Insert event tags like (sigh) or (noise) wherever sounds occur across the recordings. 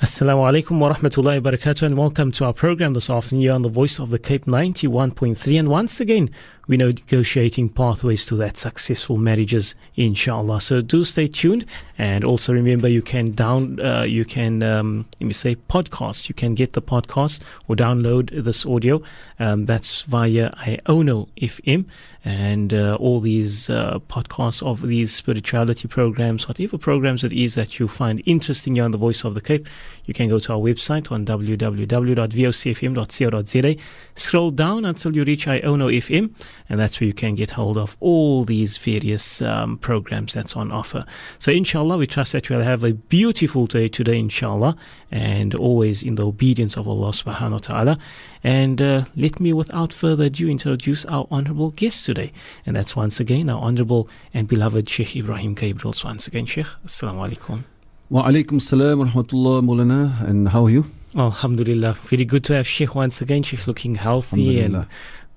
Assalamu alaikum wa rahmatullahi wa barakatuh and welcome to our program this afternoon here on the Voice of the Cape 91.3 and once again we're negotiating pathways to that successful marriages inshallah. So do stay tuned and also remember you can down uh, you can um, let me say podcast. You can get the podcast or download this audio um, that's via Iono FM and uh, all these uh, podcasts of these spirituality programs whatever programs it is that you find interesting here on the Voice of the Cape you can go to our website on www.vocfm.co.za scroll down until you reach Iono FM and that's where you can get hold of all these various um, programs that's on offer. So, inshallah, we trust that you'll have a beautiful day today, inshallah, and always in the obedience of Allah subhanahu wa ta'ala. And uh, let me, without further ado, introduce our honorable guest today. And that's once again our honorable and beloved Sheikh Ebrahim Gabriel. So, once again, Sheikh, Assalamu alaikum. Wa alaikum salam wa rahmatullah, Mulana. And how are you? Alhamdulillah. Very good to have Sheikh once again. Sheikh looking healthy and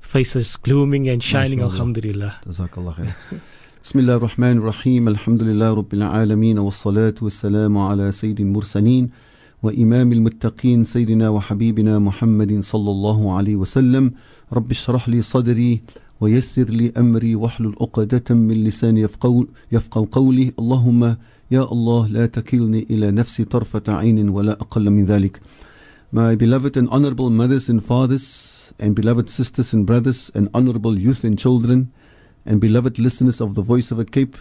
faces glooming and shining alhamdulillah jazakallah khair بسم الله الرحمن الرحيم الحمد لله رب العالمين والصلاة والسلام على سيد المرسلين وإمام المتقين سيدنا وحبيبنا محمد صلى الله عليه وسلم رب اشرح لي صدري ويسر لي أمري واحلل عقدة من لساني يفقه, يفقه قولي اللهم my beloved and honorable mothers and fathers, and beloved sisters and brothers, and honorable youth and children, and beloved listeners of the Voice of a Cape,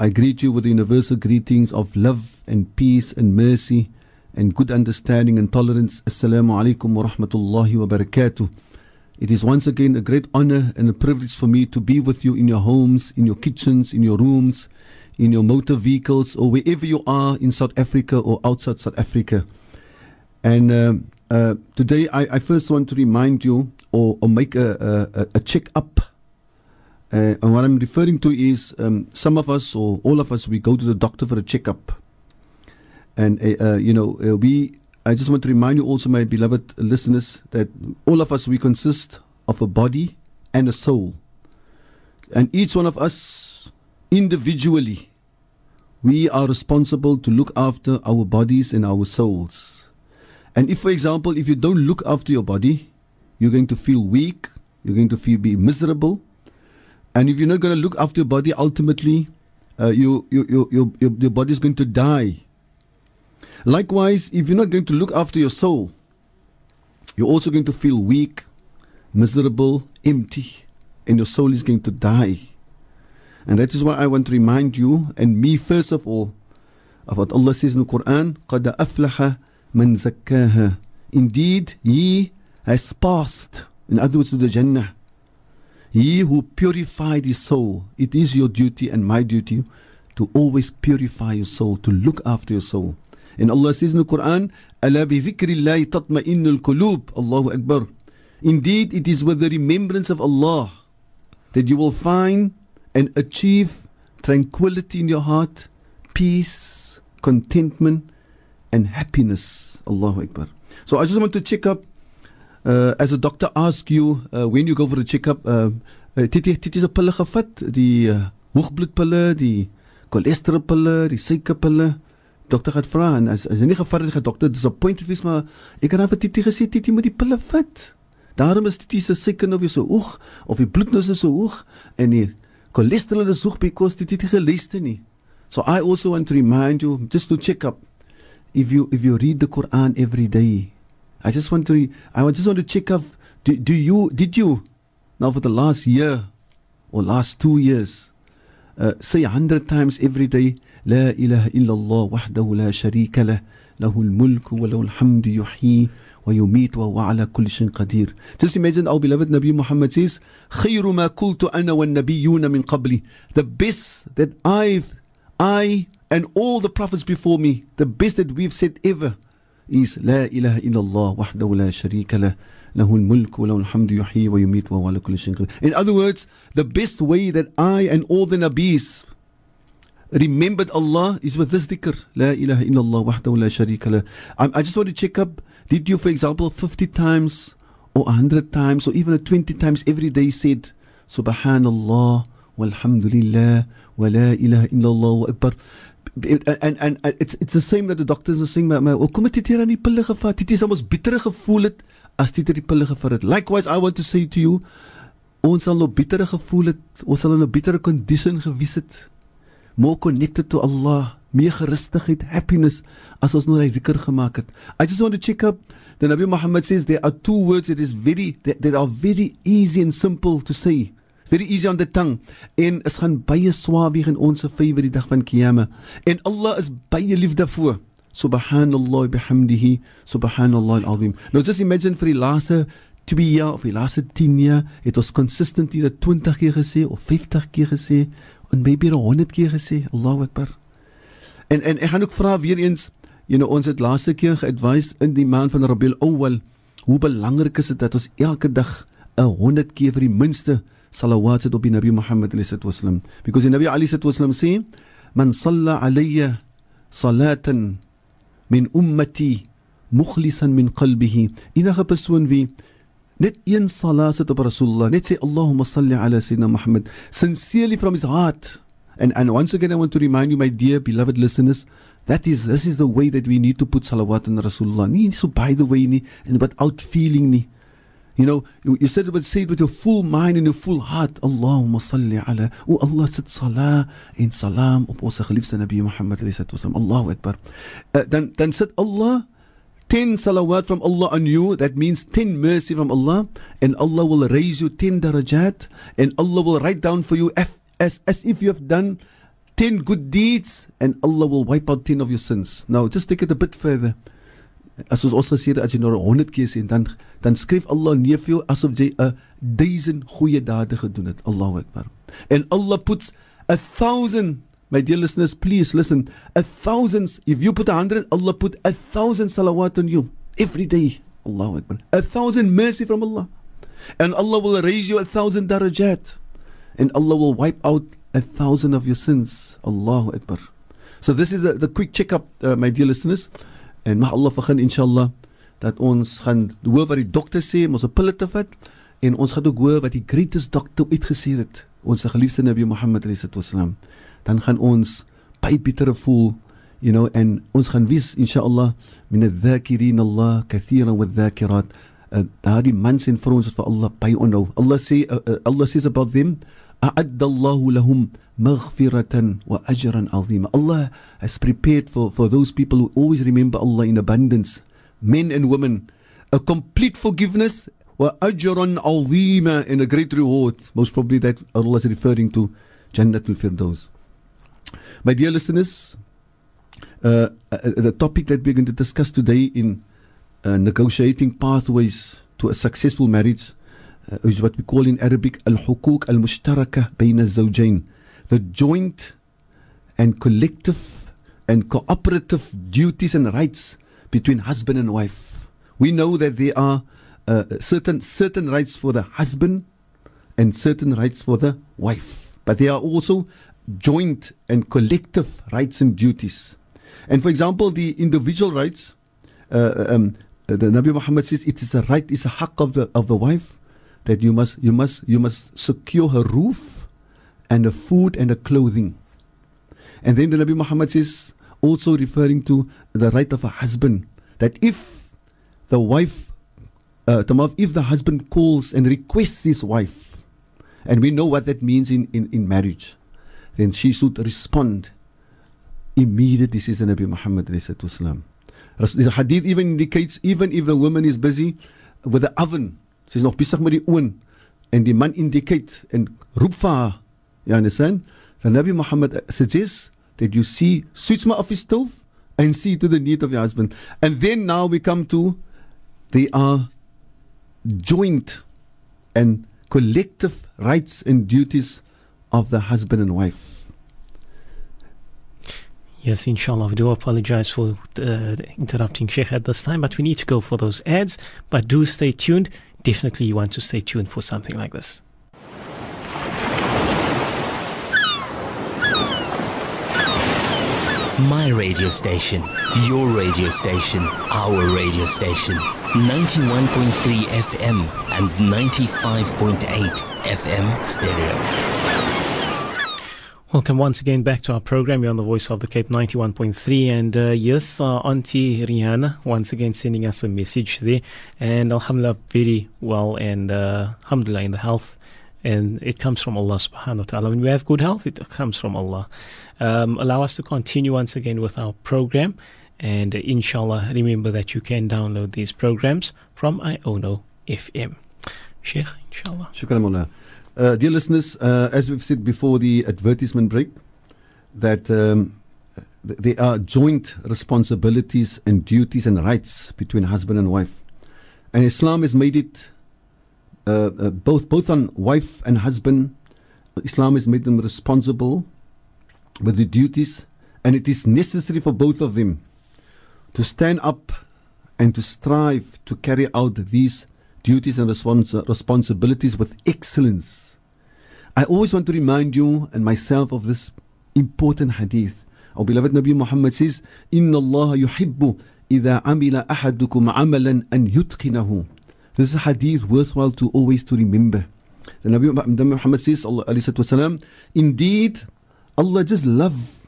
I greet you with universal greetings of love and peace and mercy and good understanding and tolerance. Assalamu alaikum wa rahmatullahi wa barakatuh. It is once again a great honor and a privilege for me to be with you in your homes, in your kitchens, in your rooms, in your motor vehicles, or wherever you are in South Africa or outside South Africa. And um, uh, today, I, I, first want to remind you or, or make a, a, a check up. Uh, and what I'm referring to is um, some of us or all of us, we go to the doctor for a checkup. And, uh, uh you know, uh, we, I just want to remind you also, my beloved listeners, that all of us, we consist of a body and a soul. And each one of us, individually, we are responsible to look after our bodies and our souls. And if, for example, if you don't look after your body, you're going to feel weak, you're going to feel be miserable. And if you're not going to look after your body, ultimately, uh, you, you, you, your, your, your body is going to die. Likewise, if you're not going to look after your soul, you're also going to feel weak, miserable, empty, and your soul is going to die. And that is why I want to remind you, and me first of all, of what Allah says in the Quran, قَدْ أَفْلَحَ man zakkaha. Indeed, he has passed. In other words, to the Jannah. He who purified his soul. It is your duty and my duty to always purify your soul, to look after your soul. And Allah says in the Quran, أَلَا بِذِكْرِ اللَّهِ تَطْمَئِنُّ الْقُلُوبِ Allahu Akbar. Indeed, it is with the remembrance of Allah that you will find and achieve tranquility in your heart, peace, contentment, and happiness. Allahu Akbar. So I just want to check up, uh, as a doctor asks you uh, when you go for a checkup, jy het jy se pille gevat, die uh, hoogbloedpille, die cholesterolpille, die suikerpille? Dokter het vra en as, as jy nie gevat het, die dokter disappointed wees maar ek het nou vir Titi gesê Titi moet die pille vat. Daarom is Titi se suiker nou weer so hoog of die bloednus is so hoog en die Cholesterol is hoog because dit het geluister nie. So I also want to remind you just to check up if you if you read the Quran every day. I just want to re- I just want to check up do, do you did you now for the last year or last 2 years uh, say 100 times every day لا إله إلا الله وحده لا شريك له له الملك وله الحمد يحيي ويميت وهو على كل شيء قدير. Just imagine our beloved Nabi Muhammad says خير ما قلت أنا والنبيون من قبلي. The best that I've I and all the prophets before me, the best that we've said ever is لا إله إلا الله وحده لا شريك له له الملك وله الحمد يحيي ويميت وهو على كل شيء قدير. In other words, the best way that I and all the Nabis remembered Allah is with this dhikr. لا إله إلا الله وحده لا شريك له. I just want to check up, did you, for example, 50 times or 100 times or even 20 times every day said, Subhanallah, walhamdulillah, wa la ilaha illallah wa akbar. en en it's it's the same that the doctors are saying maar, maar hoekom het jy dan die pille gevat? Het jy soms bittere gevoel het as jy die pille gevat het? Likewise I want to say to you ons sal nog bittere gevoel het, ons sal in 'n bittere condition gewees het. More connected to Allah, meer gerustigheid, happiness as ons nou die dhikr gemaak het. I just want to check up. The Nabi Muhammad says there are two words that is very that, that are very easy and simple to say. Very easy on the tongue. En is gaan baie swaar weeg in ons favor die dag van kiyama en Allah is baie lief daarvoor subhanallah bihamdihi subhanallah alazim. Nou just imagine vir die laaste 2 jaar of die laaste 10 jaar het ons consistently dat 20 keer gesê of 50 keer gesê en maybe 100 keer gesê. Allahu akbar en en ek gaan ook vra weer eens you know ons het laaste keer geadvise in die maand van Rabiul Awwal hoe belangrik is dit dat ons elke dag 'n 100 keer vir die minste salawat op die Nabi Muhammad sallallahu alaihi wasallam because die Nabi Ali sallallahu alaihi wasallam sê man salla alayya salatan min ummati mukhlisan min qalbihi. Enige persoon wie net een salat sit op Rasulullah net sê Allahumma salli ala sayyidina Muhammad sincerely from his heart and and once again I want to remind you my dear beloved listeners that is this is the way that we need to put salawat on Rasulullah nie so by the way nie and without feeling nie You know, you, said but say it with your full mind and your full heart. Allahumma salli ala. O Allah sit salah en salam op ons geliefde Nabi Muhammad wasallam. Allahu Akbar. Uh, dan dan sit Allah 10 salawat from Allah on you. That means 10 mercy from Allah. And Allah will raise you 10 darajat. And Allah will write down for you as, as, as if you have done 10 good deeds. And Allah will wipe out 10 of your sins. Now, just take it a bit further. as ons gesê het as jy nou 100 keer sê dan dan skryf Allah neer vir jou asof jy 'n 1000 goeie dade gedoen het Allahu Akbar and Allah puts a thousand my dear listeners please listen a thousands if you put a hundred Allah put a thousand salawat on you every day Allahu Akbar a thousand mercy from Allah and Allah will raise you a thousand darajat and Allah will wipe out a thousand of your sins. Allahu Akbar. So this is the, the quick checkup uh, my dear listeners. En mag Allah vergun inshallah dat ons gaan hoor wat die dokter sê, ons 'n pille te vat en ons gaan ook hoor wat die greatest doctor uitgesê het, ons geliefde Nabi Muhammad sallam. Dan gaan ons baie beter voel, you know, en ons gaan wys inshallah min adh-dhakirin Allah kathiran wa adh-dhakirat. Uh, daardie mens en vrouens wat vir Allah baie onhou. Allah sê uh, uh, Allah says about them Allahu lahum maghfiratan wa ajran azima. Allah has prepared for, for those people who always remember Allah in abundance, men and women, a complete forgiveness ajran azima and a great reward. Most probably that Allah is referring to Jannatul Firdaus. My dear listeners, uh, uh, the topic that we're going to discuss today in uh, negotiating pathways to a successful marriage uh, is what we call in Arabic al-hukuk al-mushtaraka bayna al-zawjayn the joint and collective and cooperative duties and rights between husband and wife. We know that there are uh, certain certain rights for the husband and certain rights for the wife, but there are also joint and collective rights and duties. And for example, the individual rights, uh, um, the Nabi Muhammad says it is a right, it's a haq of the of the wife that you must you must you must secure her roof and the food and the clothing. And then the Nabi Muhammad says, also referring to the right of a husband, that if the wife, uh, if the husband calls and requests his wife, and we know what that means in, in, in marriage, then she should respond immediately, says the Nabi Muhammad. The hadith even indicates, even if the woman is busy with the oven, she's nog besig met die oond, and die man indicate and haar, You understand? The Nabi Muhammad suggests that you see, switch my office stove and see to the need of your husband. And then now we come to they are joint and collective rights and duties of the husband and wife. Yes, inshallah. We do apologize for uh, interrupting Sheikh at this time, but we need to go for those ads. But do stay tuned. Definitely, you want to stay tuned for something like this. My radio station, your radio station, our radio station. 91.3 FM and 95.8 FM stereo. Welcome once again back to our program. You're on the Voice of the Cape 91.3. And uh, yes, Auntie Rihanna once again sending us a message there. And Alhamdulillah, very well. And uh, Alhamdulillah in the health. And it comes from Allah subhanahu wa ta'ala. When we have good health, it comes from Allah. Um, allow us to continue once again with our program. And uh, inshallah, remember that you can download these programs from Iono FM. Sheikh, inshallah. Shukran. Uh, dear listeners, uh, as we've said before the advertisement break, that um, th- there are joint responsibilities and duties and rights between husband and wife. And Islam has made it uh, uh, both, both on wife and husband. Islam has made them responsible with the duties, and it is necessary for both of them to stand up and to strive to carry out these duties and respons- responsibilities with excellence. I always want to remind you and myself of this important hadith. Our beloved Nabi Muhammad says, إِنَّ اللَّهَ يُحِبُّ إِذَا عَمِلَ أَحَدُكُمْ عَمَلًا أَن يُتْقِنَهُ This is a hadith worthwhile to always to remember. The Nabi Nabi Muhammad says, Allah, والسلام, Indeed, Allah just love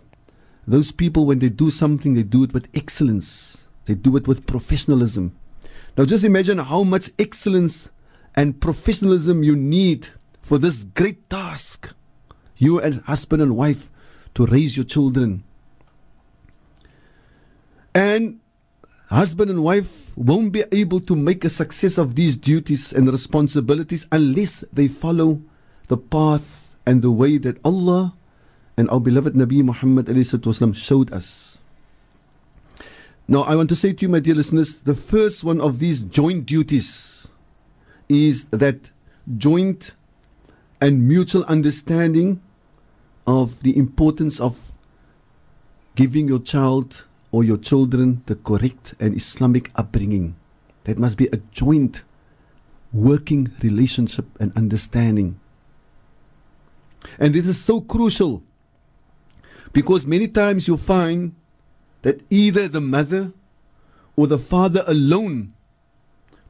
those people when they do something, they do it with excellence. They do it with professionalism. Now just imagine how much excellence and professionalism you need for this great task. You as husband and wife to raise your children. And husband and wife won't be able to make a success of these duties and responsibilities unless they follow the path and the way that Allah and our beloved Nabi Muhammad showed us. Now, I want to say to you, my dear listeners, the first one of these joint duties is that joint and mutual understanding of the importance of giving your child or your children the correct and Islamic upbringing. That must be a joint working relationship and understanding. And this is so crucial because many times you find that either the mother or the father alone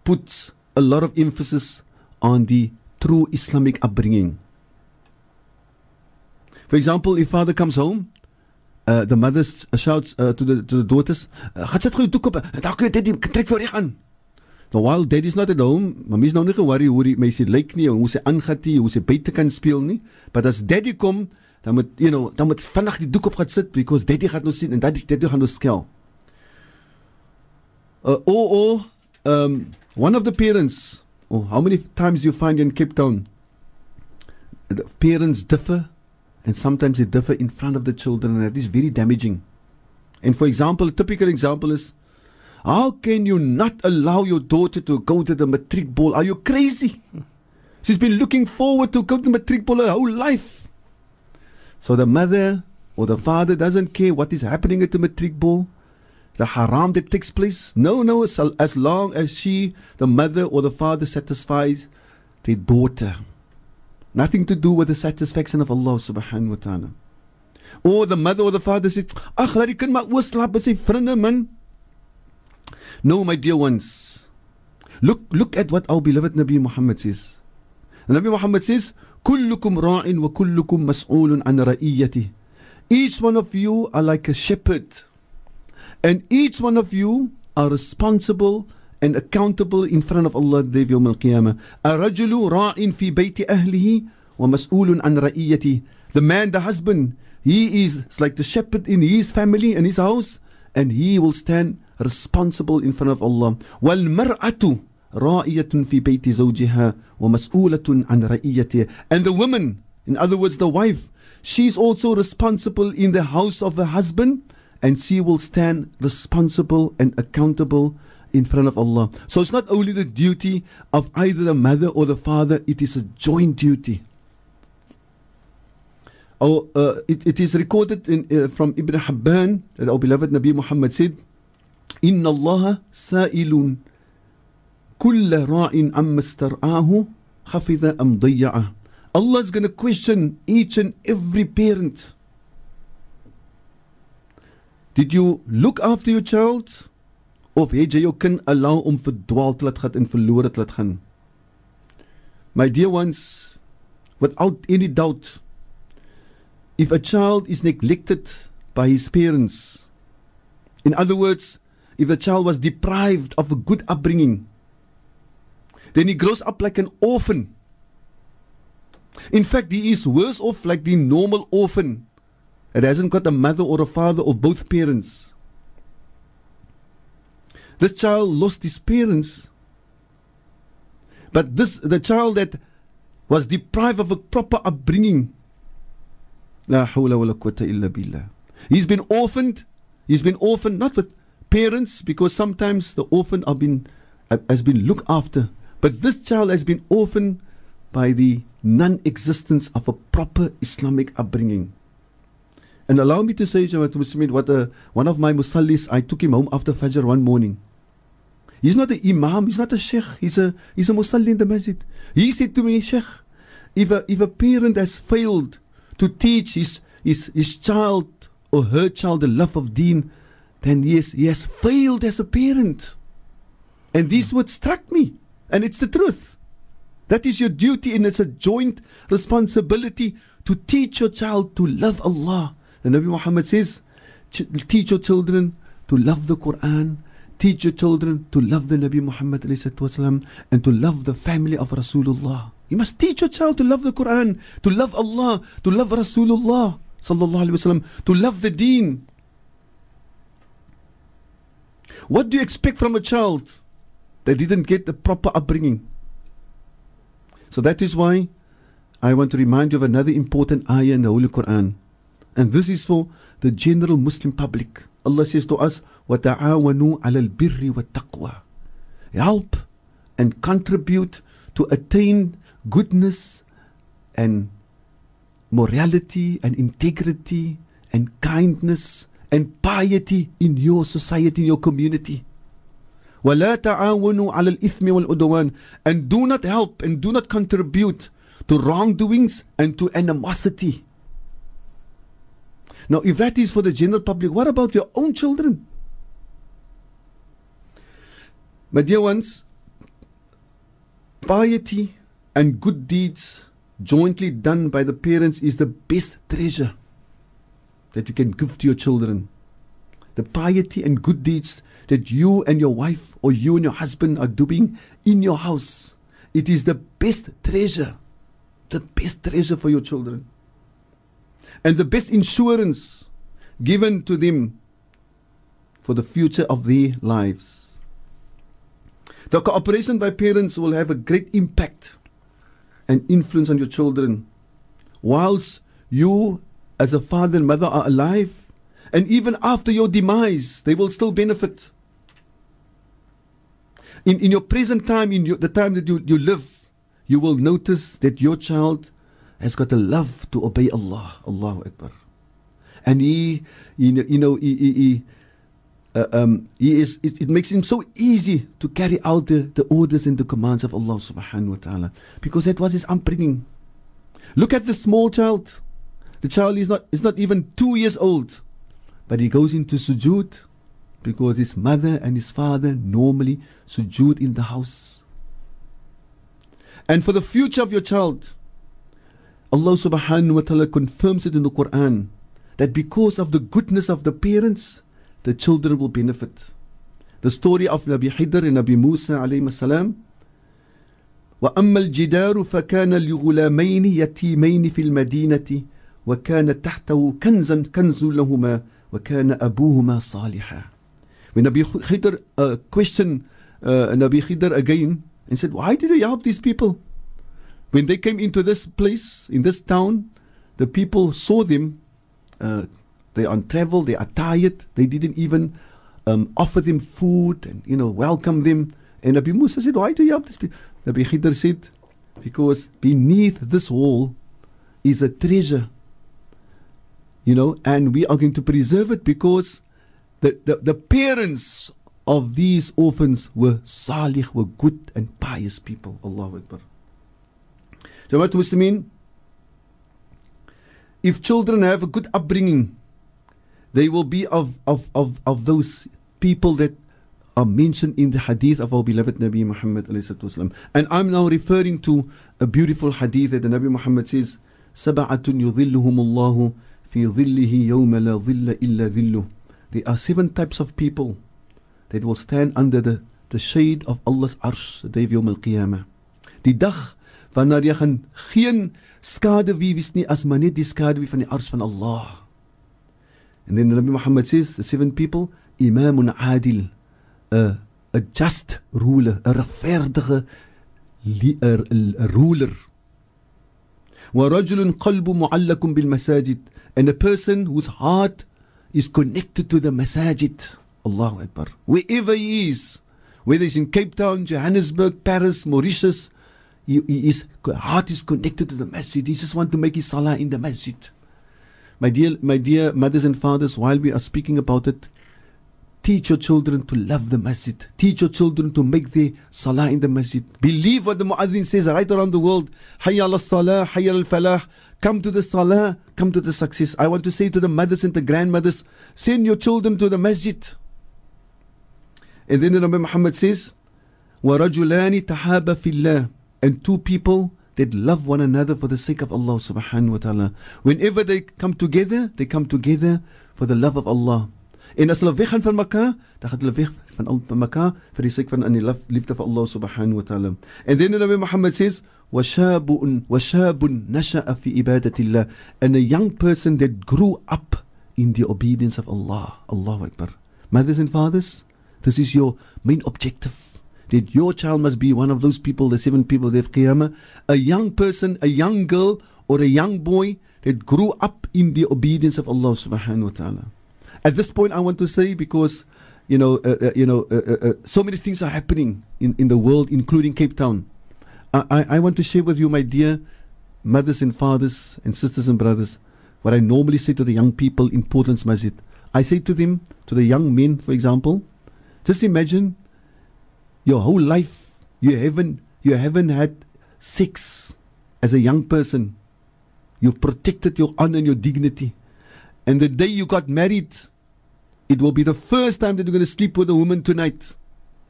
puts a lot of emphasis on the true Islamic upbringing. For example, if father comes home, uh, the mother shouts uh, to, the, to the daughters, "Gaan sit gou toe kop, dalk jy daddy trek vir reg aan." Now while daddy's not at home, mommy's nou nie ge-worry hoe die meisie lyk nie, hoe sy aangaan nie, hoe sy buite kan speel nie, but as daddy kom, dan moet you know, dan moet vinnig die doek op gaan sit because daddy gaan nou sien en daddy daddy gaan nou skel. Uh, or or um, one of the parents Oh, how many times you find in Cape Town parents differ and sometimes they differ in front of the children and that is very damaging. And for example, a typical example is how can you not allow your daughter to go to the matric ball? Are you crazy? She's been looking forward to go to the matric ball her whole life. So the mother or the father doesn't care what is happening at the matric ball the haram that takes place? No, no, as, as long as she, the mother or the father, satisfies their daughter. Nothing to do with the satisfaction of Allah subhanahu wa ta'ala. Or the mother or the father says, Ach, laat die kind maar man. No, my dear ones. Look look at what our beloved Nabi Muhammad says. And Nabi Muhammad says, "كلكم راعٍ وكلكم مسؤول mas'ulun an. Each one of you are like a shepherd and each one of you are responsible and accountable in front of Allah the day of Yawm al-Qiyamah. الرجل راع في بيت أهله ومسؤول عن رئيته. The man, the husband, he is like the shepherd in his family and his house and he will stand responsible in front of Allah. والمرأة راعية في بيت زوجها ومسؤولة عن رئيته. And the woman, in other words the wife, she's also responsible in the house of the husband and she will stand responsible and accountable in front of Allah. So it's not only the duty of either the mother or the father, it is a joint duty. Oh, uh, it, it is recorded in, uh, from Ibn Hibban that our beloved Nabi Muhammad said, "Inna Allah sa'ilun, kulla ra'in عما استرعاه حفظ أم ضيعه Allah is going to question each and every parent Did you look after your child of het jy jou kind allow om verdwaal te laat gaan en verlore te laat gaan? My dear ones, without any doubt, if a child is neglected by his parents, in other words, if the child was deprived of a good upbringing, then he grows up like an orphan. In fact, he is worse off like the normal orphan that hasn't got a mother or a father or both parents. This child lost his parents. But this the child that was deprived of a proper upbringing. He's been orphaned. He's been orphaned not with parents because sometimes the orphan have been has been looked after. But this child has been orphaned by the non-existence of a proper Islamic upbringing. And allow me to say, Jamaat Muslimin, what a, one of my musallis, I took him home after Fajr one morning. He's not an imam, he's not a sheikh, he's a, he's a musalli in the masjid. He said to me, Sheikh, if a, if a parent has failed to teach his, his, his child or her child the love of deen, then yes, he has failed as a parent. And these words struck me, and it's the truth. That is your duty, and it's a joint responsibility to teach your child to love Allah. The Nabi Muhammad says, teach your children to love the Quran, teach your children to love the Nabi Muhammad والسلام, and to love the family of Rasulullah. You must teach your child to love the Quran, to love Allah, to love Rasulullah, sallallahu alaihi wasallam, to love the deen. What do you expect from a child that didn't get the proper upbringing? So that is why I want to remind you of another important ayah in the Holy Quran. And this is for the general Muslim public. Allah says to us, وَتَعَاوَنُوا عَلَى الْبِرِّ وَالتَّقْوَى Help and contribute to attain goodness and morality and integrity and kindness and piety in your society, in your community. وَلَا تَعَاوَنُوا عَلَى الْإِثْمِ وَالْعُدْوَانِ And do not help and do not contribute to wrongdoings and to animosity. Now, if that is for the general public, what about your own children? My dear ones, piety and good deeds jointly done by the parents is the best treasure that you can give to your children. The piety and good deeds that you and your wife or you and your husband are doing in your house. It is the best treasure, the best treasure for your children. And the best insurance given to them for the future of their lives. The cooperation by parents will have a great impact and influence on your children. Whilst you, as a father and mother, are alive, and even after your demise, they will still benefit. In, in your present time, in your, the time that you, you live, you will notice that your child has got a love to obey Allah. Allahu Akbar. And he, you know, you know he, he, he uh, um, he is, it, it, makes him so easy to carry out the, the orders and the commands of Allah subhanahu wa ta'ala because that was his upbringing. Look at the small child. The child is not, is not even two years old, but he goes into sujood because his mother and his father normally sujood in the house. And for the future of your child, Allah subhanahu wa ta'ala confirms it in the Quran that because of the goodness of the parents, the children will benefit. The story of Nabi Khidr and Nabi Musa alayhi salam. وأما الجدار فكان لغلامين يتيمين في المدينة وكان تحته كنزا كنز لهما وكان أبوهما صالحا When Nabi Khidr uh, questioned uh, Nabi Khidr again and said, why did you help these people? When they came into this place, in this town, the people saw them uh, they on travel, they are tired, they didn't even um, offer them food and you know welcome them. And Abu Musa said, Why do you help this people? Nabi Khidr said, Because beneath this wall is a treasure. You know, and we are going to preserve it because the, the, the parents of these orphans were salih, were good and pious people. Allahu Akbar. Jamaat Muslimin, if children have a good upbringing, they will be of, of, of, of those people that are mentioned in the hadith of our beloved Nabi Muhammad. And I'm now referring to a beautiful hadith that the Nabi Muhammad says, سبعة يظلهم الله في ظله يوم لا ظل إلا ظله There are seven types of people that will stand under the, the shade of Allah's arsh, the day of Yom al-Qiyamah. Die dag wanneer jy gaan geen skade wie wis nie as maar net die skade wie van die arsh van Allah. And then Nabi Muhammad says, the seven people, Imamun Adil, a, a just ruler, a rechtvaardige ruler. ورجل قلب معلق بالمساجد and a person whose heart is connected to the masajid. Allahu Akbar. Wherever he is, whether he's in Cape Town, Johannesburg, Paris, Mauritius, his heart is connected to the masjid. He just wants to make his salah in the masjid. My dear, my dear mothers and fathers, while we are speaking about it, teach your children to love the masjid. Teach your children to make the salah in the masjid. Believe what the muazzin says right around the world. Hayya al salah, hayya al falah. Come to the salah, come to the success. I want to say to the mothers and the grandmothers, send your children to the masjid. And then the Nabi Muhammad says, وَرَجُلَانِ تَحَابَ فِي اللَّهِ and two people that love one another for the sake of Allah subhanahu wa ta'ala. Whenever they come together, they come together for the love of Allah. En as hulle weggaan van mekaar, dan gaan hulle weg van van vir die sake van aan die liefde vir Allah subhanahu wa ta'ala. And then the Nabi Muhammad says, "Washabun washabun nasha'a fi ibadatillah." And a young person that grew up in the obedience of Allah. Allahu Akbar. Mothers and fathers, this is your main objective that your child must be one of those people, the seven people of Qiyamah, a young person, a young girl, or a young boy that grew up in the obedience of Allah subhanahu wa ta'ala. At this point, I want to say because, you know, uh, uh, you know, uh, uh, uh so many things are happening in, in the world, including Cape Town. I, I, I want to share with you, my dear mothers and fathers and sisters and brothers, what I normally say to the young people in Portland's Masjid. I say to them, to the young men, for example, just imagine your whole life you haven't you haven't had sex as a young person you've protected your honor and your dignity and the day you got married it will be the first time that you're going to sleep with a woman tonight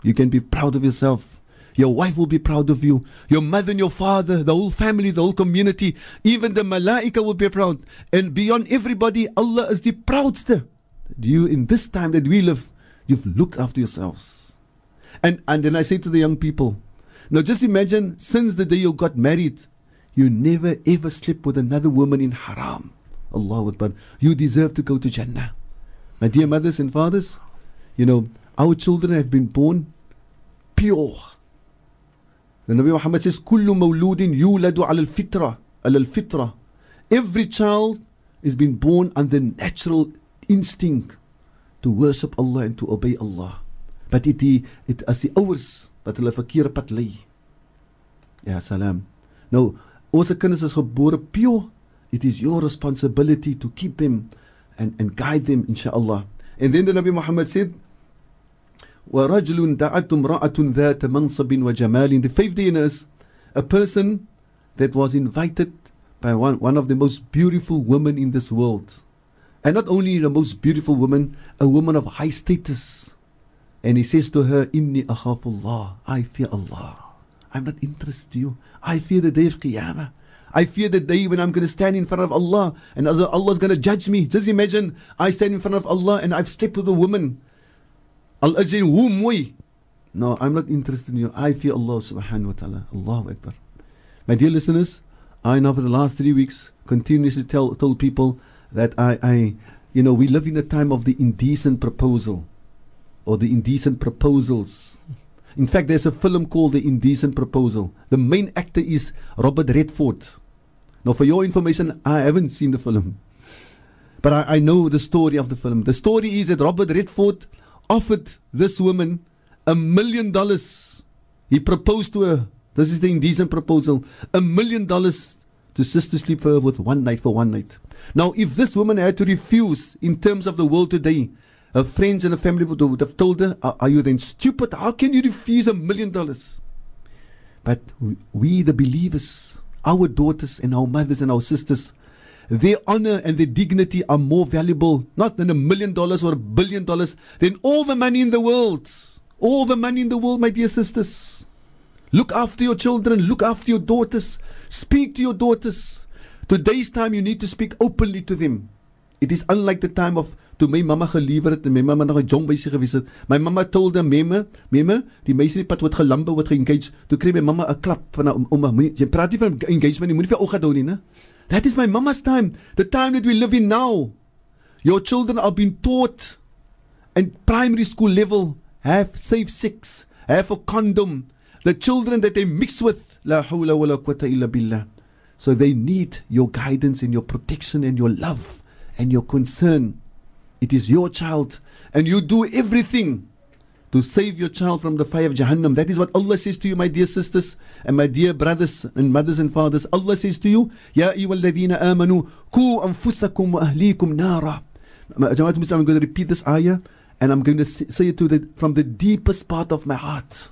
you can be proud of yourself your wife will be proud of you. Your mother and your father, the whole family, the whole community, even the malaika will be proud. And beyond everybody, Allah is the proudest. You, in this time that we live, you've looked after yourselves. And, and then I say to the young people, now just imagine since the day you got married, you never ever slept with another woman in haram. Allah Akbar. You deserve to go to Jannah. My dear mothers and fathers, you know, our children have been born pure. The Nabi Muhammad says, كل مولود يولد على الفطرة على الفطرة. Every child is being born under natural instinct to worship Allah and to obey Allah. wat het die het as die ouers wat hulle verkeerde pad lei. Ja, salam. Nou, ons kinders is gebore pure. It is your responsibility to keep them and and guide them inshallah. And then the Nabi Muhammad said ورجل دعت امرأة ذات منصب وجمال the fifth day is a person that was invited by one, one of the most beautiful women in this world and not only the most beautiful woman a woman of high status And he says to her, Inni akhafullah. I fear Allah. I'm not interested in you. I fear the day of Qiyamah. I fear the day when I'm going to stand in front of Allah and Allah is going to judge me. Just imagine I stand in front of Allah and I've slept with a woman. Allah says, Who No, I'm not interested in you. I fear Allah subhanahu wa ta'ala. Allahu Akbar. My dear listeners, I now for the last three weeks continuously tell told people that I, I you know, we live in a time of the indecent proposal or the indecent proposals. In fact, there's a film called The Indecent Proposal. The main actor is Robert Redford. Now, for your information, I haven't seen the film. But I, I know the story of the film. The story is that Robert Redford offered this woman a million dollars. He proposed to her. This is the indecent proposal. A million dollars to sister sleep for her with one night for one night. Now, if this woman had to refuse in terms of the world today, her friends and her family would, would have told her, are, are you then stupid? How can you refuse a million dollars? But we, the believers, our daughters and our mothers and our sisters, their honor and their dignity are more valuable, not than a million dollars or a billion dollars, than all the money in the world. All the money in the world, my dear sisters. Look after your children, look after your daughters, speak to your daughters Today's time, you need to speak openly to them. It is unlike the time of toe my mamma gelewer het en my mamma nog 'n jong meisie gewees het. My mamma told them, "Memme, memme, die meisie het pad wat gelambe wat geengage." Toe kry my mamma 'n klap van 'n ouma. Jy praat nie van engagement nie, moenie vir oggend hou nie, né? That is my mama's time, the time that we live in now. Your children are being taught and primary school level have safe sex, have a condom. The children that they mix with, la hawla wa la quwwata illa billah. So they need your guidance and your protection and your love and your concern. It is your child, and you do everything to save your child from the fire of Jahannam. That is what Allah says to you, my dear sisters and my dear brothers and mothers and fathers. Allah says to you, Ya ayyuhalladhina amanu, ku anfusakum wa ahlikum nara. I'm going to repeat this ayah and I'm going to say it to the, from the deepest part of my heart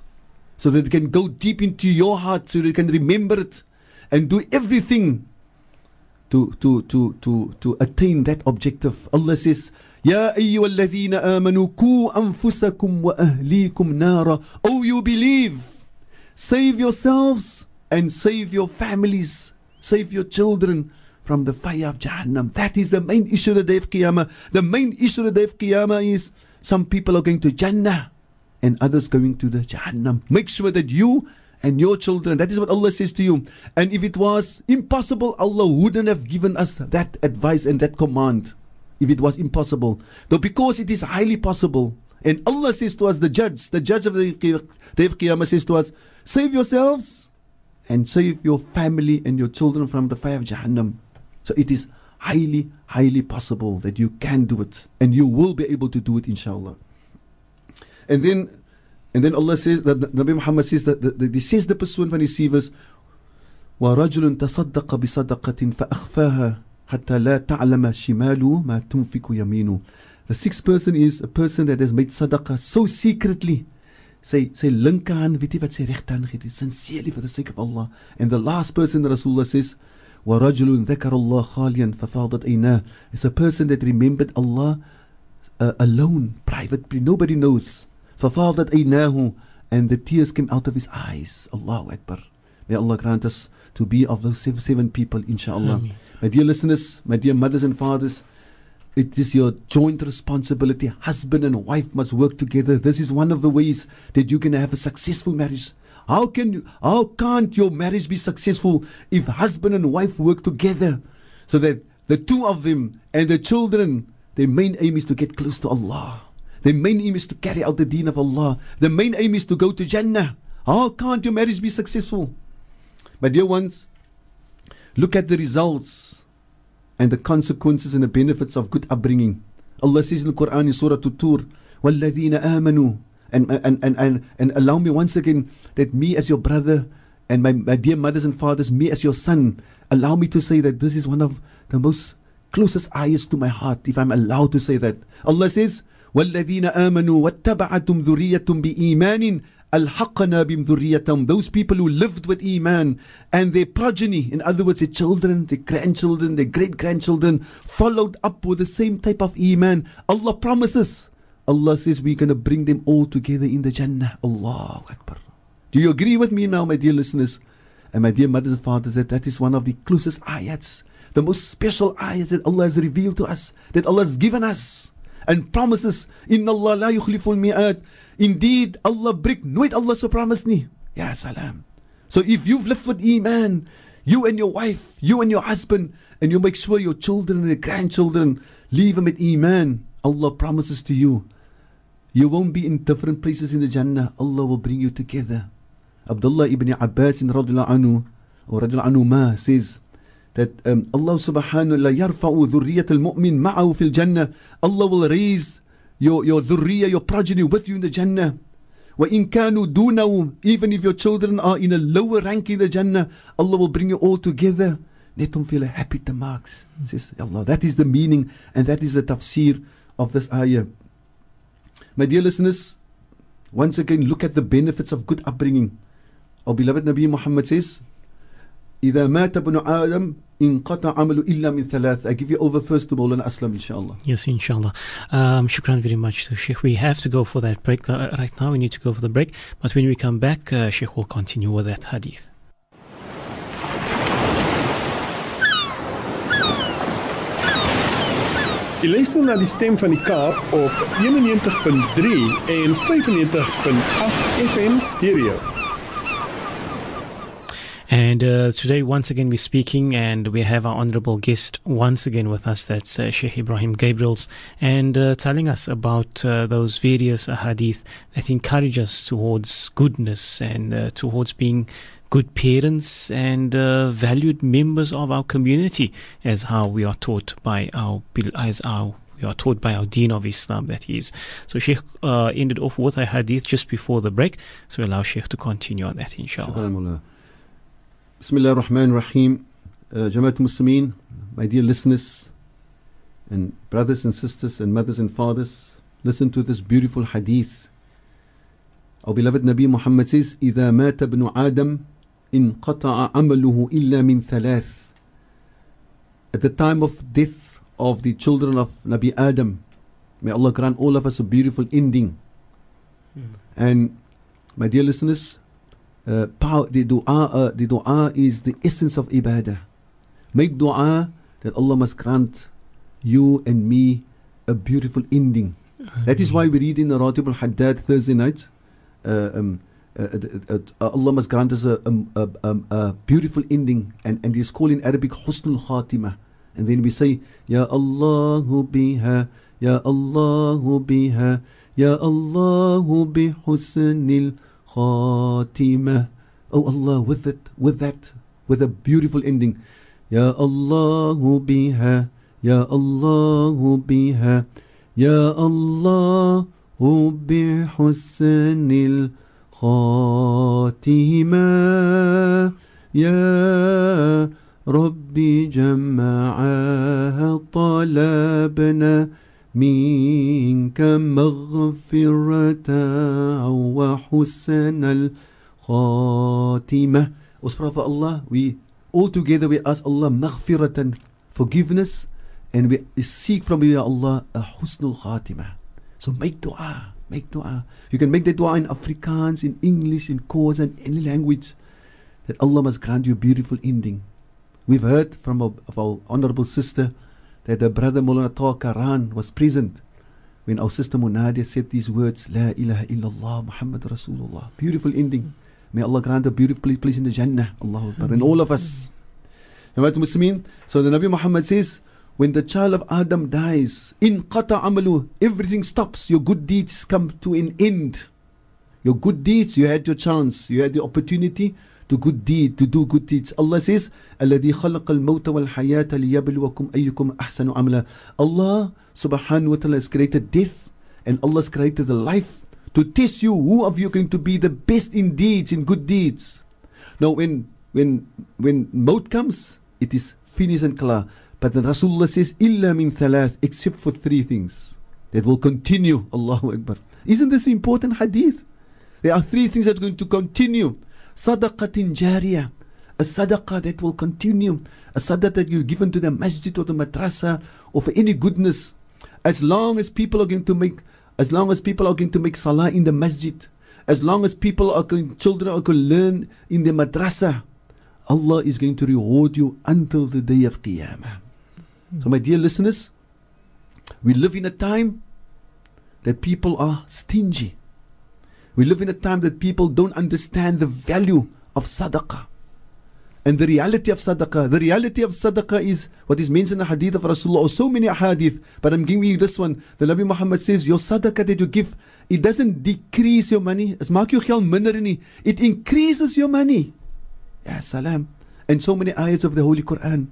so that it can go deep into your heart so that you can remember it and do everything to, to, to, to, to attain that objective. Allah says, يا أيها الذين آمنوا كوا أنفسكم وأهليكم نارا Oh you believe Save yourselves and save your families Save your children from the fire of Jahannam That is the main issue of the day of Qiyamah The main issue of the day of Qiyamah is Some people are going to Jannah And others going to the Jahannam Make sure that you and your children. That is what Allah says to you. And if it was impossible, Allah wouldn't have given us that advice and that command. If it was impossible. Though because it is highly possible. And Allah says to us, the judge, the judge of the day of Qiyamah says to us, save yourselves and save your family and your children from the fire of Jahannam. So it is highly, highly possible that you can do it. And you will be able to do it, inshallah. And then and then Allah says that Nabi Muhammad says that the, the, the says the persoon van die sievers ورجل تصدق بصدقة فأخفاها حتى لا تعلم شماله ما تنفق يمينه The sixth person is a person that has made sadaqah so secretly sy sy linkerhand weet jy wat sy regterhand gee sincerely for the sake of Allah and the last person Rasulullah says ورجل ذكر الله خاليا ففاضت عيناه is a person that remembered Allah uh, alone privately nobody knows ففاضت عيناه and the tears came out of his eyes Allahu Akbar may Allah grant us to be of those seven, seven people inshallah Ameen. my dear listeners my dear mothers and fathers it is your joint responsibility husband and wife must work together this is one of the ways that you can have a successful marriage how can you how can't your marriage be successful if husband and wife work together so that the two of them and the children their main aim is to get close to Allah the main aim is to carry out the deen of Allah. The main aim is to go to Jannah. How can't your marriage be successful? My dear ones, look at the results and the consequences and the benefits of good upbringing. Allah says in the Quran in Surah Tur, وَالَّذِينَ آمَنُوا and, and, and, and, and allow me once again that me as your brother and my, my dear mothers and fathers, me as your son, allow me to say that this is one of the most closest ayahs to my heart, if I'm allowed to say that. Allah says, والذين آمنوا واتبعتم ذريتهم بإيمان ألحقنا بهم ذريتهم those people who lived with Iman and their progeny in other words their children their grandchildren their great grandchildren followed up with the same type of Iman Allah promises Allah says we're going to bring them all together in the Jannah Allah Akbar do you agree with me now my dear listeners and my dear mothers and fathers that that is one of the closest ayats the most special ayats that Allah has revealed to us that Allah has given us and promises inna Allah la yukhliful mi'ad indeed Allah break nooit Allah se promise nie ya salam. So if you've lived with iman you and your wife you and your husband and you make sure your children and your grandchildren leave them with iman Allah promises to you you won't be in different places in the jannah. Allah will bring you together. Abdullah ibn Abbas in radhiyallahu anhu or radhiyallahu anhu ma says that um, Allah subhanahu wa ta'ala yarfa'u dhurriyyat al-mu'min ma'ahu fil jannah. Allah will raise your your dhurriya your progeny with you in the jannah. In kanu dunahu even if your children are in a lower rank in the jannah Allah will bring you all together. Net om vir happy te maak says Allah that is the meaning and that is the tafsir of this ayah. My dear listeners once again look at the benefits of good upbringing. Our beloved Nabi Muhammad says إذا مات ابن آدم انقطع عمله إلا من ثلاث. I give you over first of to Mawlana Aslam, inshallah. Yes, inshallah. Um, shukran very much to Sheikh. We have to go for that break. Uh, right now we need to go for the break. But when we come back, uh, Sheikh will continue with that hadith. Jy luister na die stem van die Kaap op 91.3 en 95.8 FM stereo. And uh, today, once again, we're speaking, and we have our honorable guest once again with us. That's uh, Sheikh Ebrahim Gabriels, and uh, telling us about uh, those various hadith that encourage us towards goodness and uh, towards being good parents and uh, valued members of our community, as how we are taught by our as our we are taught by our Deen of Islam that is. So Sheikh uh, ended off with a hadith just before the break. So we allow Sheikh to continue on that, inshallah. شكرا مولانا بسم الله الرحمن الرحيم uh, جماعة المسلمين my dear listeners and brothers and sisters and mothers and fathers listen to this beautiful hadith our beloved Nabi Muhammad says إذا مات ابن آدم انقطع عمله إلا من ثلاث at the time of death of the children of Nabi Adam may Allah grant all of us a beautiful ending and my dear listeners uh, power, the dua, uh, the dua is the essence of ibadah. Make dua that Allah must grant you and me a beautiful ending. That is why we read in the Ratib al Haddad Thursday night. Uh, um, uh, uh, Allah must grant us a, um, a, um, a beautiful ending, and, and it's called in Arabic Husnul Khatimah. And then we say, Ya Allahu biha, Ya Allahu biha, Ya Allahu bi husnil Khatimah. Oh Allah, with it, with that, with a beautiful ending. Ya Allahu biha, Ya Allahu biha, Ya Allahu bi husnil khatimah. Ya Rabbi jama'a talabna. منك مغفرة وحسن الخاتمة Usra for we all together we ask Allah مغفرة forgiveness, and we seek from you, Allah, a husnul khatimah. So make dua, make dua. You can make the dua in Afrikaans, in English, in Xhosa, Khoisan, any language, that Allah must grant you a beautiful ending. We've heard from our, of our honorable sister, that the brother Mulana Taha Karaan was present when our sister Munadia said these words, La ilaha illallah Muhammad Rasulullah. Beautiful ending. May Allah grant a beautiful place in the Jannah. Allah Akbar. And all of us. Jamaat Muslimin. So the Nabi Muhammad says, when the child of Adam dies, in qata amalu, everything stops. Your good deeds come to an end. Your good deeds, you had your chance, you had the opportunity to good deed, to do good deeds. Allah says, الذي خلق الموت والحياة ليبلوكم أيكم أحسن عملا. Allah subhanahu wa ta'ala has created death and Allah has created the life to test you who of you are going to be the best in deeds, in good deeds. Now when when when maut comes, it is finished and clear. But then Rasulullah says, إلا من ثلاث, except for three things that will continue. (laughs) Allahu Akbar. Isn't this important hadith? There are three things that are going to continue. Sadaqatin jariyah. A sadaqah that will continue. A sadaqah that you've given to the masjid or the madrasa or for any goodness. As long as people are going to make, as long as people are going to make salah in the masjid, as long as people are going, children are going to learn in the madrasa, Allah is going to reward you until the day of Qiyamah. So, my dear listeners, we live in a time that people are stingy. We live in a time that people don't understand the value of sadaqah and the reality of sadaqah. The reality of sadaqah is what is mentioned in the hadith of Rasulullah, or so many hadith, but I'm giving you this one. The Nabi Muhammad says, Your sadaqah that you give, it doesn't decrease your money. As maak jou geld. It increases your money. Ya salam. And so many ayahs of the Holy Quran.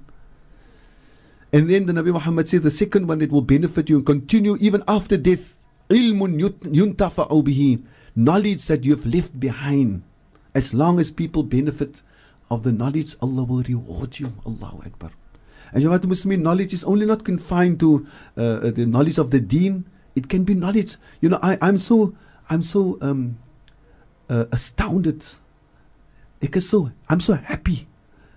And then the Nabi Muhammad says the second one that will benefit you and continue even after death. Ilmun yuntafa'u bihi. Knowledge that you have left behind. As long as people benefit of the knowledge, Allah will reward you. Allahu Akbar. And Jamaat Muslimin, knowledge is only not confined to uh, the knowledge of the deen. It can be knowledge. You know, I, I'm so, I'm so um, uh, astounded. Is so, I'm so happy.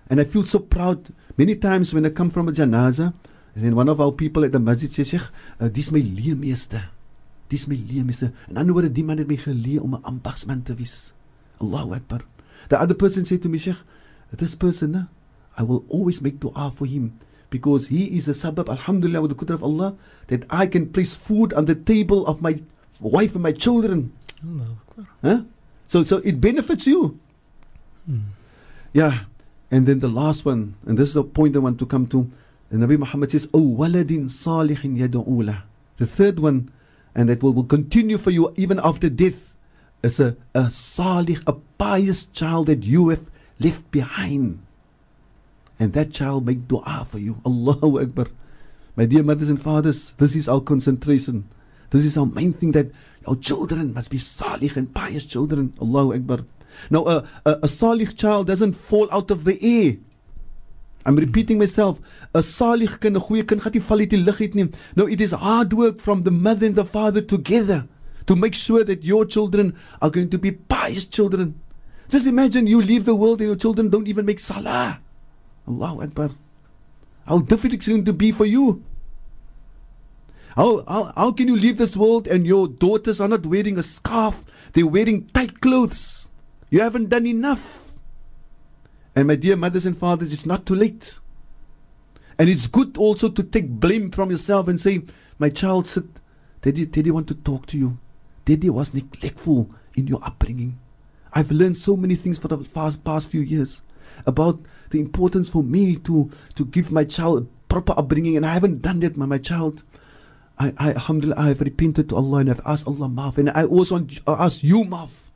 And I feel so proud. Many times when I come from a janaza, and then one of our people at the masjid says, Sheikh, uh, dis my leermeester. Dis my leermeester. In ander woorde, die man het my geleer om 'n ambagsman te wees. Allahu Akbar. The other person said to me, Sheikh, this person, I will always make dua for him because he is a sabab, alhamdulillah, with the qudra of Allah, that I can place food on the table of my wife and my children. Huh? So, so it benefits you. Hmm. Yeah. And then the last one, and this is a point I want to come to. The Nabi Muhammad says, Oh, waladin salihin yadu'ula. The third one, and that will, will continue for you even after death, is a, a salih, a pious child that you have left behind. And that child make dua for you. Allahu Akbar. My dear mothers and fathers, this is our concentration. This is our main thing that our children must be salih and pious children. Allahu Akbar. Now, a, a, a salih child doesn't fall out of the air. I'm repeating myself. A salih kind, 'n goeie kind gaan nie val uit die lug uit nie. No, it is hard work from the mother and the father together to make sure that your children are going to be pious children. Just imagine you leave the world and your children don't even make salah. Allahu Akbar. How difficult it's going to be for you. How, how, how can you leave this world and your daughters are not wearing a scarf? They're wearing tight clothes. You haven't done enough. And my dear mothers and fathers, it's not too late. And it's good also to take blame from yourself and say, My child said, Daddy, Daddy want to talk to you. Daddy was neglectful in your upbringing. I've learned so many things for the past, past few years about the importance for me to, to give my child proper upbringing, and I haven't done that, my, my child. I, I, alhamdulillah, I have repented to Allah and I've asked Allah maaf, and I also to uh, ask you maaf.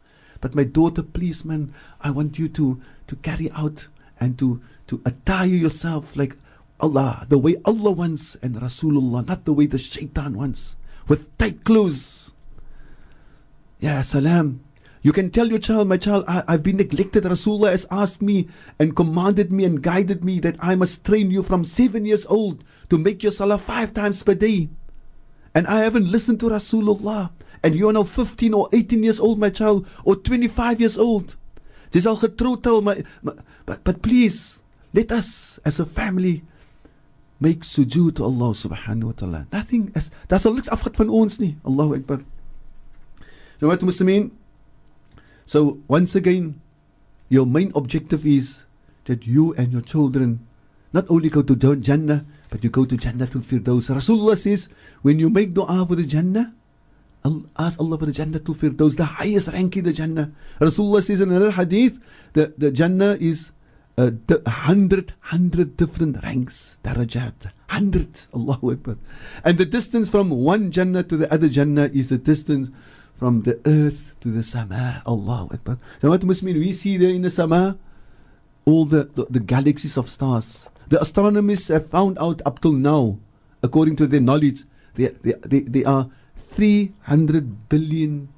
But my daughter, please, man, I want you to, to carry out and to, to attire yourself like Allah, the way Allah wants, and Rasulullah, not the way the shaitan wants, with tight clothes. Yeah, salam. You can tell your child, my child, I, have been neglected. Rasulullah has asked me and commanded me and guided me that I must train you from seven years old to make your salah five times per day. And I haven't listened to Rasulullah. And you are now 15 or 18 years old, my child, or 25 years old. Dis al getroud al, my, but, but please, let us as a family make sujood to Allah subhanahu wa ta'ala. Nothing, as, daar sal niks afgat van ons nie. Allahu Akbar. So what Muslimin, so once again, your main objective is that you and your children not only go to Jannah, but you go to Jannah to Firdaus. Rasulullah says, when you make dua for the Jannah, ask Allah for the Jannah to Firdaus, the highest rank in the Jannah. Rasulullah says in another hadith, that the Jannah is uh, hundred, hundred different ranks, darajat, hundred, Allahu Akbar. And the distance from one Jannah to the other Jannah is the distance from the earth to the sama, Allahu Akbar. So what must mean? We see there in the sama all the, the, the galaxies of stars. The astronomers have found out up till now, according to their knowledge, there, there, there are 300 billion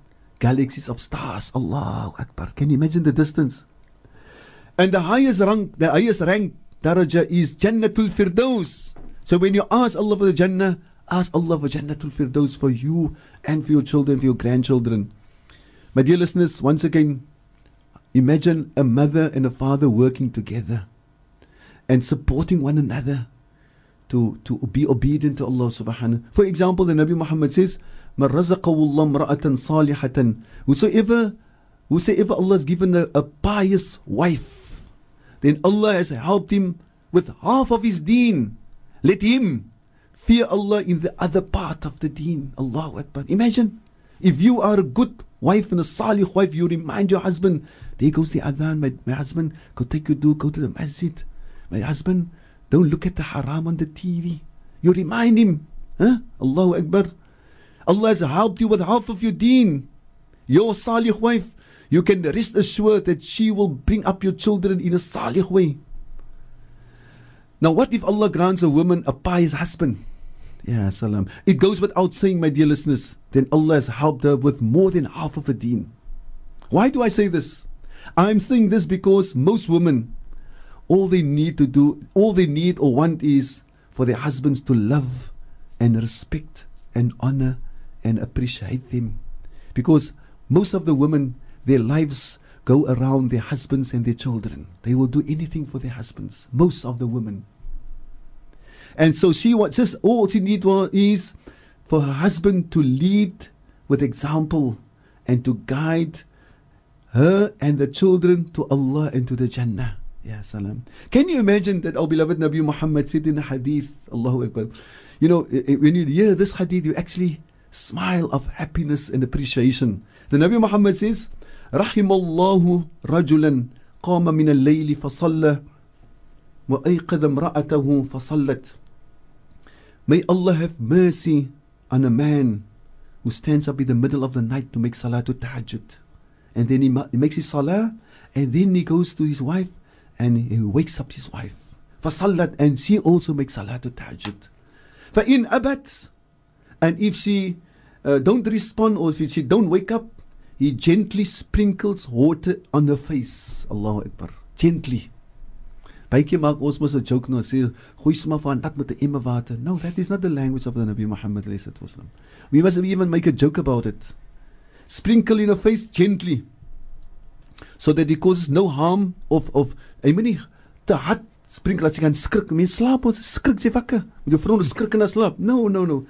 galaxies of stars. Allah Akbar. Can you imagine the distance? And the highest rank, the highest rank daraja is Jannatul Firdaus. So when you ask Allah for the Jannah, ask Allah for Jannatul Firdaus for you and for your children, for your grandchildren. My dear listeners, once again, imagine a mother and a father working together and supporting one another to, to be obedient to Allah subhanahu. For example, the Nabi Muhammad says, مَنْ رَزَقَهُ اللَّهُ مْرَأَةً صَالِحَةً Whosoever, whosoever Allah has given a, a pious wife, then Allah has helped him with half of his deen. Let him fear Allah in the other part of the deen. Allahu Akbar. Imagine if you are a good wife and a salih wife, you remind your husband, there goes the adhan, my, my husband, go take your do, go to the masjid. My husband, don't look at the haram on the TV. You remind him. Huh? Allahu Akbar. Allah has helped you with half of your deen. Your salih wife, you can rest assured that she will bring up your children in a salih way. Now, what if Allah grants a woman a pious husband? Yeah, salam. It goes without saying, my dear listeners, then Allah has helped her with more than half of a deen. Why do I say this? I'm saying this because most women, all they need to do, all they need or want is for their husbands to love and respect and honor and appreciate them. Because most of the women, their lives go around their husbands and their children. They will do anything for their husbands. Most of the women. And so she wants just all she needs is for her husband to lead with example and to guide her and the children to Allah and to the Jannah. Ya salam. Can you imagine that our beloved Nabi Muhammad said in a hadith, Allahu Akbar. You know, when you hear this hadith, you actually smile of happiness and appreciation. The Nabi Muhammad says, رحم الله رجلا قام من الليل فصلى وأيقظ امرأته فصلت May Allah have mercy on a man who stands up in the middle of the night to make salah to tahajjud. And then he, he makes his salah and then he goes to his wife and he wakes up his wife. فصلت and she also makes salah to tahajjud. فإن أبت and if she uh, don't respond or if she don't wake up, he gently sprinkles water on her face. Allahu Akbar. Gently. Baie maak ons mos 'n joke nou sê gooi sommer van dat met 'n emmer water. No, that is not the language of the Nabi Muhammad sallallahu We must even make a joke about it. Sprinkle in her face gently. So that it causes no harm of of I mean te hard sprinkle as jy kan skrik. Mense slaap ons skrik jy wakker. Met jou vriende skrik in slaap. No, no, no.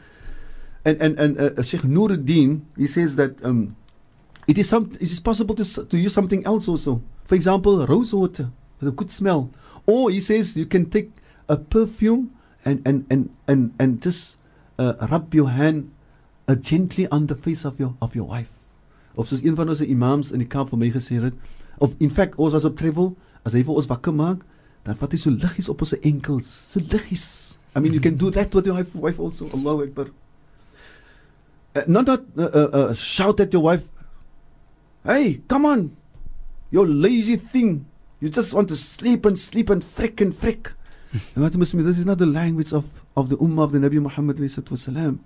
And and and uh, Sheikh Nuruddin he says that um it is some it is possible to to use something else also. For example, rose water with a good smell or he says you can take a perfume and and and and, and just uh, rub your hand uh, gently on the face of your of your wife. Of soos een van ons imams in die kamp vir my gesê het, of in fact ons was op travel, as hy vir ons wakker maak, dan vat hy so liggies op ons enkels, so liggies. I mean you can do that with your wife also. Allahu Akbar. Uh, not that uh, uh, uh, shout at your wife, "Hey, come on. You lazy thing. You just want to sleep and sleep and frick and frick. (laughs) and what Muslim, this is not the language of, of the Ummah of the Nabi Muhammad والسلام.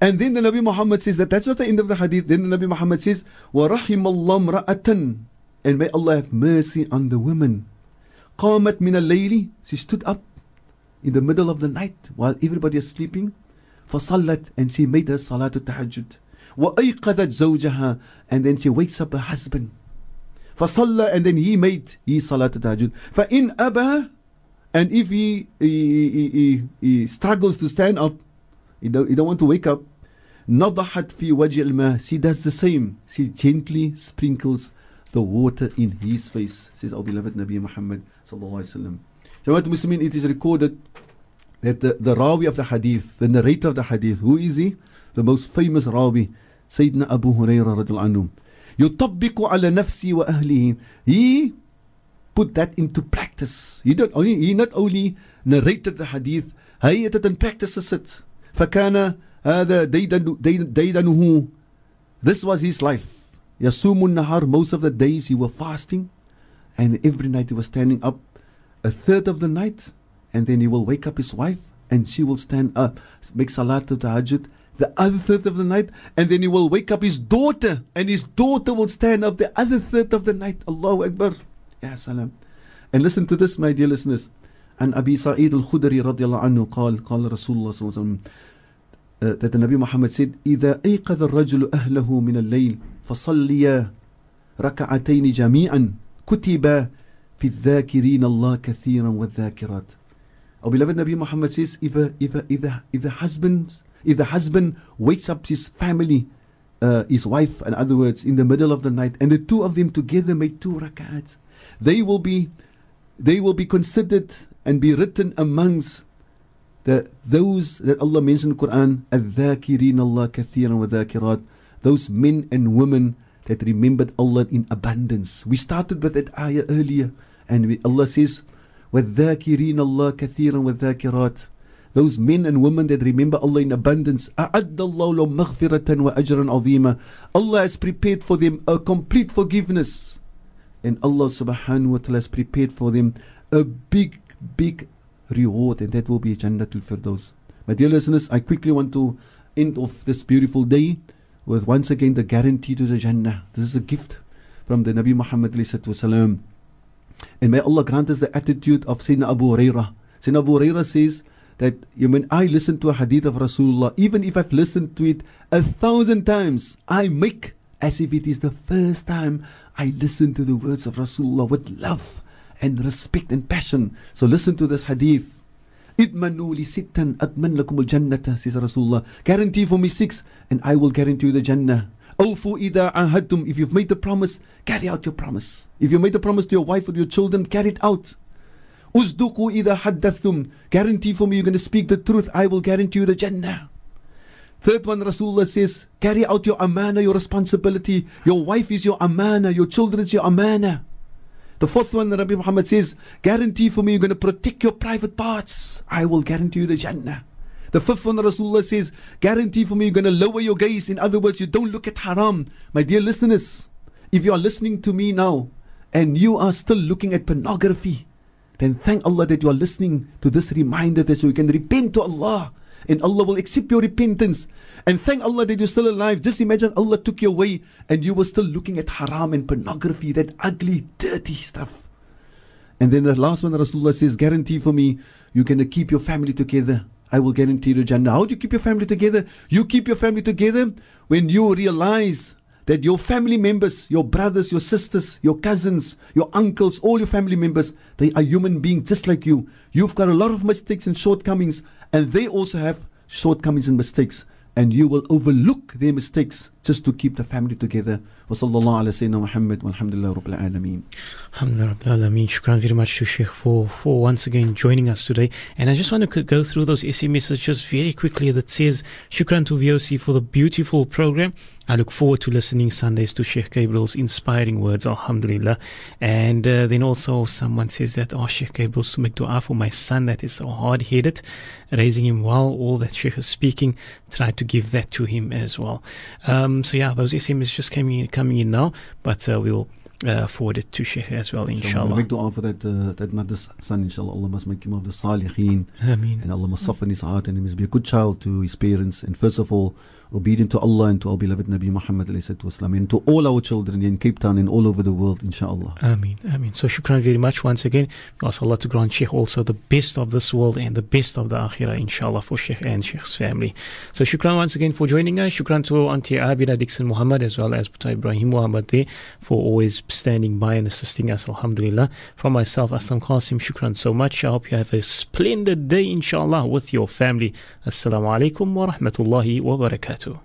And then the Nabi Muhammad says that that's not the end of the hadith. Then the Nabi Muhammad says, وَرَحِمَ اللَّهُ رَأَةً And may Allah have mercy on the women. قَامَتْ مِنَ اللَّيْلِ She stood up in the middle of the night while everybody is sleeping. فَصَلَّتْ And she made her salah to tahajjud. وَأَيْقَذَتْ زَوْجَهَا And then she wakes up her husband. فصلى and then he made his salat tahajjud فإن أبى and if he, he, he, he, struggles to stand up he don't, he don't want to wake up نضحت في وجه الماء she does the same she gently sprinkles the water in his face says our beloved Nabi Muhammad sallallahu alaihi wasallam Jamaat Muslimin it is recorded that the, the Rawi of the Hadith, the narrator of the Hadith, who is he? The most famous Rawi, Sayyidina Abu Hurairah anhu. يطبق على نفسي وأهله. He put that into practice. He not only, he not only narrated the hadith, he het dit in practice gesit. فكان هذا ديدنه This was his life. يصوم النهار most of the days he was fasting and every night he was standing up a third of the night and then he will wake up his wife and she will stand up make salat to tahajjud the other third of the night, and then he will wake up his daughter, and his daughter will stand up the other third of the night. Allahu Akbar. Ya salam. And listen to this, my dear listeners. And Abi Sa'id al-Khudri radiallahu anhu قال قال رسول الله صلى الله عليه وسلم uh, that the Nabi Muhammad said إذا أيقظ الرجل أهله من الليل فصليا ركعتين جميعا كتب في الذاكرين الله كثيرا والذاكرات our beloved Nabi Muhammad says, if a, if a, if a, if the husband if the husband wakes up his family, uh, his wife, in other words, in the middle of the night, and the two of them together make two rakats, they will be they will be considered and be written amongst the those that Allah mentioned in Quran, Allah those men and women that remembered Allah in abundance. We started with that ayah earlier, and we, Allah says. وَالذَّاكِرِينَ اللَّهَ كَثِيرًا وَالذَّاكِرَاتِ those men and women that remember Allah in abundance. أَعَدَّ اللَّهُ لَهُمْ مَغْفِرَةً وَأَجْرًا عَظِيمًا Allah has prepared for them a complete forgiveness. And Allah subhanahu wa ta'ala has prepared for them a big, big reward, and that will be Jannatul Firdaus. My dear listeners, I quickly want to end off this beautiful day with once again the guarantee to the Jannah. This is a gift from the Nabi Muhammad wasalam. And may Allah grant us the attitude of Sayyidina Abu Hurairah. Sayyidina Abu Hurairah says, that when I listen to a hadith of Rasulullah, even if I've listened to it a thousand times, I make as if it is the first time I listen to the words of Rasulullah with love and respect and passion. So listen to this hadith. Idmanu li sittan adman lakum al jannata, says Rasulullah. Guarantee for me six, and I will guarantee you the Jannah. Oh, Awfu ida ahadtum. If you've made the promise, carry out your promise. If you made the promise to your wife or your children, carry it out. Uzduku ida haddathum. Guarantee for me you're going to speak the truth. I will guarantee you the Jannah. Third one, Rasulullah says, carry out your amana, your responsibility. Your wife is your amana, your children is your amana. The fourth one, Rabbi Muhammad says, guarantee for me you're going to protect your private parts. I will guarantee you the Jannah. The fifth one, Rasulullah says, guarantee for me you're going to lower your gaze. In other words, you don't look at haram. My dear listeners, if you are listening to me now and you are still looking at pornography, then thank Allah that you are listening to this reminder that so you can repent to Allah and Allah will accept your repentance. And thank Allah that you're still alive. Just imagine Allah took you away and you were still looking at haram and pornography, that ugly, dirty stuff. And then the last one, Rasulullah says, guarantee for me, you're going to keep your family together. I will guarantee you Jannah. How do you keep your family together? You keep your family together when you realize that your family members, your brothers, your sisters, your cousins, your uncles, all your family members, they are human beings just like you. You've got a lot of mistakes and shortcomings, and they also have shortcomings and mistakes. And you will overlook their mistakes just to keep the family together. وصلى الله على سيدنا محمد والحمد لله رب العالمين. Alhamdulillah Rabbil Alameen. Shukran very much to Sheikh for, for once again joining us today. And I just want to go through those SMS just very quickly that says, Shukran to VOC for the beautiful program. I look forward to listening Sundays to Sheikh Gabriel's inspiring words, Alhamdulillah. And uh, then also someone says that, oh, Sheikh Gabriel, to make dua for my son that is so hard headed, raising him while all that Sheikh is speaking, try to give that to him as well. Um, so yeah, those SMS just coming in, coming in now, but uh, we'll uh, forward it to Sheikh as well, inshallah. Make dua for that, uh, that mother's son, inshallah. Allah must make him of the salihin. Ameen. And Allah must soften his heart and he must be a good child to his parents. And first of all, obedient to Allah and to our beloved Nabi Muhammad والسلام, and to all our children in Cape Town and all over the world, inshallah. Ameen, Ameen. So shukran very much once again. We ask Allah to grant Sheikh also the best of this world and the best of the akhirah, inshallah, for Sheikh and Sheikh's family. So shukran once again for joining us. Shukran to Auntie Abida Dixon Muhammad as well as Putai Ibrahim Muhammad there for always standing by and assisting us, alhamdulillah. From myself, Aslam Qasim, shukran so much. I hope you have a splendid day, inshallah, with your family. Assalamu alaikum wa rahmatullahi wa barakatuh. metal.